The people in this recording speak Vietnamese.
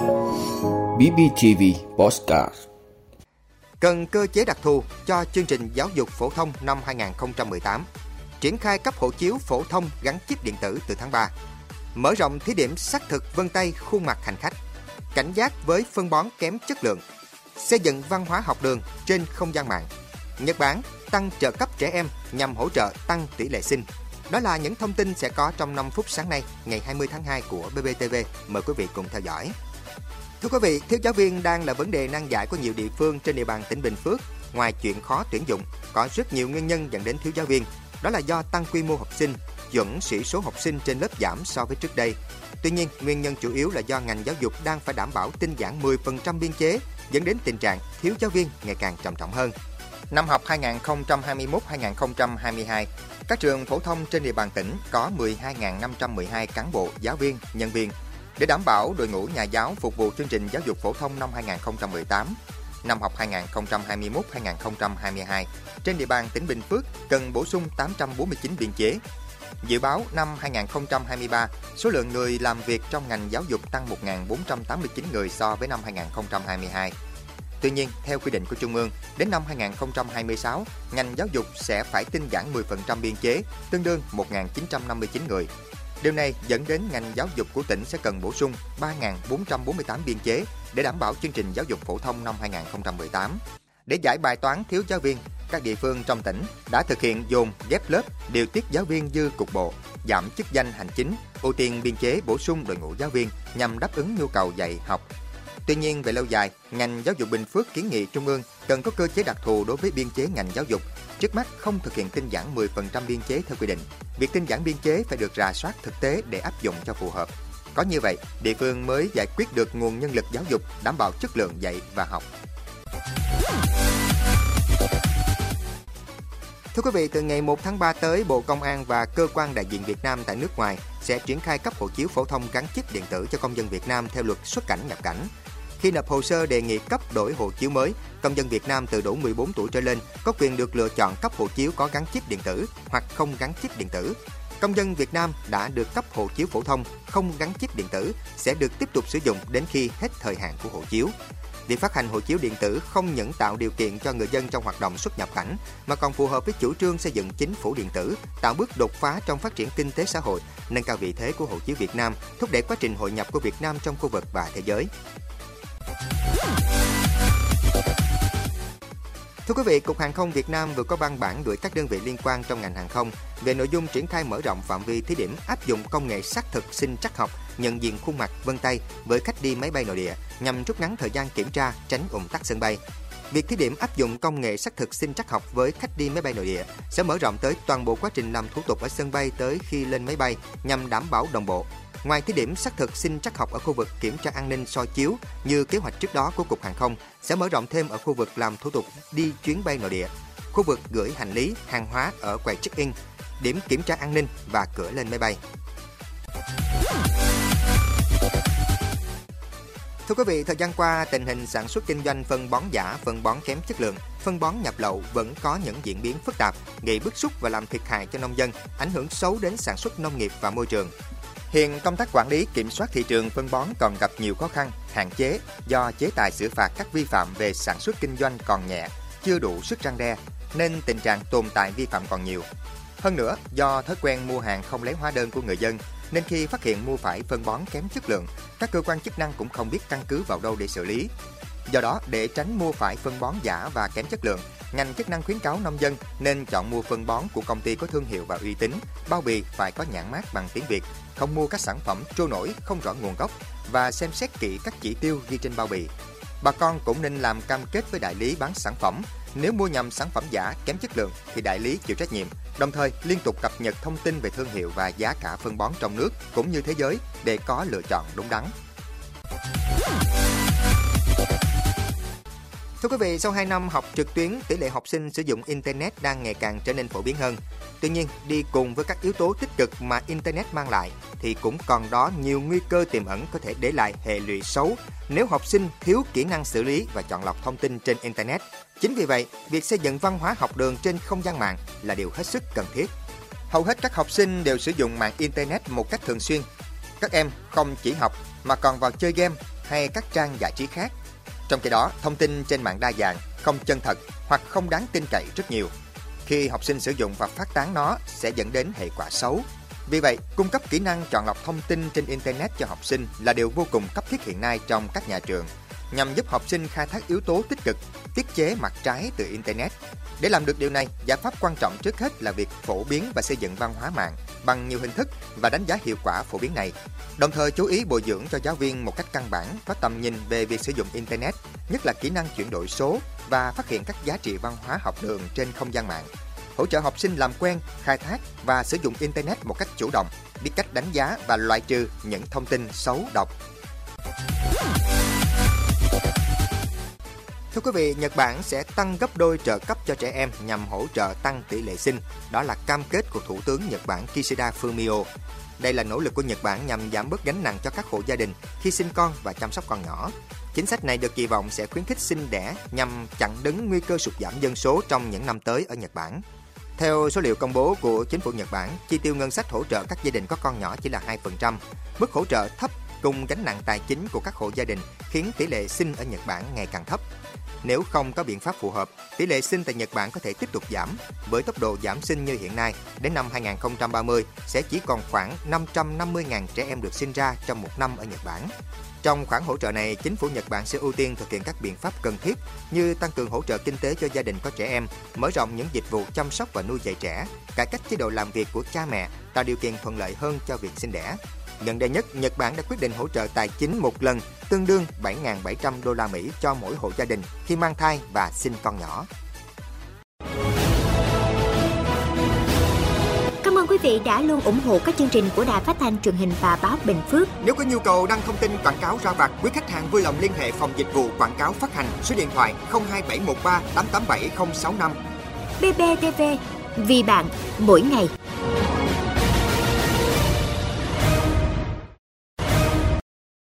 BBTV Postcard. Cần cơ chế đặc thù cho chương trình giáo dục phổ thông năm 2018 Triển khai cấp hộ chiếu phổ thông gắn chip điện tử từ tháng 3 Mở rộng thí điểm xác thực vân tay khuôn mặt hành khách. Cảnh giác với phân bón kém chất lượng. Xây dựng văn hóa học đường trên không gian mạng. Nhật Bản tăng trợ cấp trẻ em nhằm hỗ trợ tăng tỷ lệ sinh. Đó là những thông tin sẽ có trong 5 phút sáng nay, ngày 20 tháng 2 của BBTV. Mời quý vị cùng theo dõi. Thưa quý vị, thiếu giáo viên đang là vấn đề nan giải của nhiều địa phương trên địa bàn tỉnh Bình Phước. Ngoài chuyện khó tuyển dụng, có rất nhiều nguyên nhân dẫn đến thiếu giáo viên. Đó là do tăng quy mô học sinh, chuẩn sĩ số học sinh trên lớp giảm so với trước đây. Tuy nhiên, nguyên nhân chủ yếu là do ngành giáo dục đang phải đảm bảo tinh giản 10% biên chế, dẫn đến tình trạng thiếu giáo viên ngày càng trầm trọng hơn. Năm học 2021-2022, các trường phổ thông trên địa bàn tỉnh có 12.512 cán bộ, giáo viên, nhân viên. Để đảm bảo đội ngũ nhà giáo phục vụ chương trình giáo dục phổ thông năm 2018, năm học 2021-2022, trên địa bàn tỉnh Bình Phước cần bổ sung 849 biên chế. Dự báo năm 2023, số lượng người làm việc trong ngành giáo dục tăng 1.489 người so với năm 2022 Tuy nhiên, theo quy định của Trung ương, đến năm 2026, ngành giáo dục sẽ phải tinh giản 10% biên chế, tương đương 1.959 người. Điều này dẫn đến ngành giáo dục của tỉnh sẽ cần bổ sung 3.448 biên chế để đảm bảo chương trình giáo dục phổ thông năm 2018. Để giải bài toán thiếu giáo viên, các địa phương trong tỉnh đã thực hiện dồn ghép lớp, điều tiết giáo viên dư cục bộ, giảm chức danh hành chính, ưu tiên biên chế bổ sung đội ngũ giáo viên nhằm đáp ứng nhu cầu dạy học, Tuy nhiên, về lâu dài, ngành giáo dục Bình Phước kiến nghị Trung ương cần có cơ chế đặc thù đối với biên chế ngành giáo dục. Trước mắt không thực hiện tinh giản 10% biên chế theo quy định. Việc tinh giản biên chế phải được rà soát thực tế để áp dụng cho phù hợp. Có như vậy, địa phương mới giải quyết được nguồn nhân lực giáo dục, đảm bảo chất lượng dạy và học. Thưa quý vị, từ ngày 1 tháng 3 tới, Bộ Công an và cơ quan đại diện Việt Nam tại nước ngoài sẽ triển khai cấp hộ chiếu phổ thông gắn chip điện tử cho công dân Việt Nam theo luật xuất cảnh nhập cảnh. Khi nộp hồ sơ đề nghị cấp đổi hộ chiếu mới, công dân Việt Nam từ đủ 14 tuổi trở lên có quyền được lựa chọn cấp hộ chiếu có gắn chip điện tử hoặc không gắn chip điện tử. Công dân Việt Nam đã được cấp hộ chiếu phổ thông không gắn chip điện tử sẽ được tiếp tục sử dụng đến khi hết thời hạn của hộ chiếu. Việc phát hành hộ chiếu điện tử không những tạo điều kiện cho người dân trong hoạt động xuất nhập cảnh mà còn phù hợp với chủ trương xây dựng chính phủ điện tử, tạo bước đột phá trong phát triển kinh tế xã hội, nâng cao vị thế của hộ chiếu Việt Nam, thúc đẩy quá trình hội nhập của Việt Nam trong khu vực và thế giới. Thưa quý vị, Cục Hàng không Việt Nam vừa có văn bản gửi các đơn vị liên quan trong ngành hàng không về nội dung triển khai mở rộng phạm vi thí điểm áp dụng công nghệ xác thực sinh trắc học nhận diện khuôn mặt vân tay với khách đi máy bay nội địa nhằm rút ngắn thời gian kiểm tra, tránh ủng tắc sân bay. Việc thí điểm áp dụng công nghệ xác thực sinh trắc học với khách đi máy bay nội địa sẽ mở rộng tới toàn bộ quá trình làm thủ tục ở sân bay tới khi lên máy bay nhằm đảm bảo đồng bộ, Ngoài thí điểm xác thực sinh trắc học ở khu vực kiểm tra an ninh soi chiếu như kế hoạch trước đó của Cục Hàng không, sẽ mở rộng thêm ở khu vực làm thủ tục đi chuyến bay nội địa, khu vực gửi hành lý, hàng hóa ở quầy check-in, điểm kiểm tra an ninh và cửa lên máy bay. Thưa quý vị, thời gian qua, tình hình sản xuất kinh doanh phân bón giả, phân bón kém chất lượng, phân bón nhập lậu vẫn có những diễn biến phức tạp, gây bức xúc và làm thiệt hại cho nông dân, ảnh hưởng xấu đến sản xuất nông nghiệp và môi trường. Hiện công tác quản lý kiểm soát thị trường phân bón còn gặp nhiều khó khăn, hạn chế do chế tài xử phạt các vi phạm về sản xuất kinh doanh còn nhẹ, chưa đủ sức răng đe, nên tình trạng tồn tại vi phạm còn nhiều. Hơn nữa, do thói quen mua hàng không lấy hóa đơn của người dân, nên khi phát hiện mua phải phân bón kém chất lượng, các cơ quan chức năng cũng không biết căn cứ vào đâu để xử lý. Do đó, để tránh mua phải phân bón giả và kém chất lượng, ngành chức năng khuyến cáo nông dân nên chọn mua phân bón của công ty có thương hiệu và uy tín, bao bì phải có nhãn mát bằng tiếng Việt, không mua các sản phẩm trôi nổi không rõ nguồn gốc và xem xét kỹ các chỉ tiêu ghi trên bao bì. Bà con cũng nên làm cam kết với đại lý bán sản phẩm. Nếu mua nhầm sản phẩm giả kém chất lượng thì đại lý chịu trách nhiệm. Đồng thời liên tục cập nhật thông tin về thương hiệu và giá cả phân bón trong nước cũng như thế giới để có lựa chọn đúng đắn. Thưa quý vị, sau 2 năm học trực tuyến, tỷ lệ học sinh sử dụng Internet đang ngày càng trở nên phổ biến hơn. Tuy nhiên, đi cùng với các yếu tố tích cực mà Internet mang lại, thì cũng còn đó nhiều nguy cơ tiềm ẩn có thể để lại hệ lụy xấu nếu học sinh thiếu kỹ năng xử lý và chọn lọc thông tin trên Internet. Chính vì vậy, việc xây dựng văn hóa học đường trên không gian mạng là điều hết sức cần thiết. Hầu hết các học sinh đều sử dụng mạng Internet một cách thường xuyên. Các em không chỉ học mà còn vào chơi game hay các trang giải trí khác. Trong khi đó, thông tin trên mạng đa dạng, không chân thật hoặc không đáng tin cậy rất nhiều. Khi học sinh sử dụng và phát tán nó sẽ dẫn đến hệ quả xấu. Vì vậy, cung cấp kỹ năng chọn lọc thông tin trên Internet cho học sinh là điều vô cùng cấp thiết hiện nay trong các nhà trường, nhằm giúp học sinh khai thác yếu tố tích cực, tiết chế mặt trái từ Internet. Để làm được điều này, giải pháp quan trọng trước hết là việc phổ biến và xây dựng văn hóa mạng bằng nhiều hình thức và đánh giá hiệu quả phổ biến này. Đồng thời chú ý bồi dưỡng cho giáo viên một cách căn bản có tầm nhìn về việc sử dụng Internet, nhất là kỹ năng chuyển đổi số và phát hiện các giá trị văn hóa học đường trên không gian mạng hỗ trợ học sinh làm quen, khai thác và sử dụng Internet một cách chủ động, biết cách đánh giá và loại trừ những thông tin xấu độc. Thưa quý vị, Nhật Bản sẽ tăng gấp đôi trợ cấp cho trẻ em nhằm hỗ trợ tăng tỷ lệ sinh. Đó là cam kết của Thủ tướng Nhật Bản Kishida Fumio. Đây là nỗ lực của Nhật Bản nhằm giảm bớt gánh nặng cho các hộ gia đình khi sinh con và chăm sóc con nhỏ. Chính sách này được kỳ vọng sẽ khuyến khích sinh đẻ nhằm chặn đứng nguy cơ sụt giảm dân số trong những năm tới ở Nhật Bản. Theo số liệu công bố của chính phủ Nhật Bản, chi tiêu ngân sách hỗ trợ các gia đình có con nhỏ chỉ là 2%. Mức hỗ trợ thấp cùng gánh nặng tài chính của các hộ gia đình khiến tỷ lệ sinh ở Nhật Bản ngày càng thấp. Nếu không có biện pháp phù hợp, tỷ lệ sinh tại Nhật Bản có thể tiếp tục giảm. Với tốc độ giảm sinh như hiện nay, đến năm 2030 sẽ chỉ còn khoảng 550.000 trẻ em được sinh ra trong một năm ở Nhật Bản. Trong khoản hỗ trợ này, chính phủ Nhật Bản sẽ ưu tiên thực hiện các biện pháp cần thiết như tăng cường hỗ trợ kinh tế cho gia đình có trẻ em, mở rộng những dịch vụ chăm sóc và nuôi dạy trẻ, cải cách chế độ làm việc của cha mẹ, tạo điều kiện thuận lợi hơn cho việc sinh đẻ. Gần đây nhất, Nhật Bản đã quyết định hỗ trợ tài chính một lần tương đương 7.700 đô la Mỹ cho mỗi hộ gia đình khi mang thai và sinh con nhỏ. Cảm ơn quý vị đã luôn ủng hộ các chương trình của Đài Phát thanh truyền hình và báo Bình Phước. Nếu có nhu cầu đăng thông tin quảng cáo ra vặt, quý khách hàng vui lòng liên hệ phòng dịch vụ quảng cáo phát hành số điện thoại 02713 887065. BBTV, vì bạn, mỗi ngày.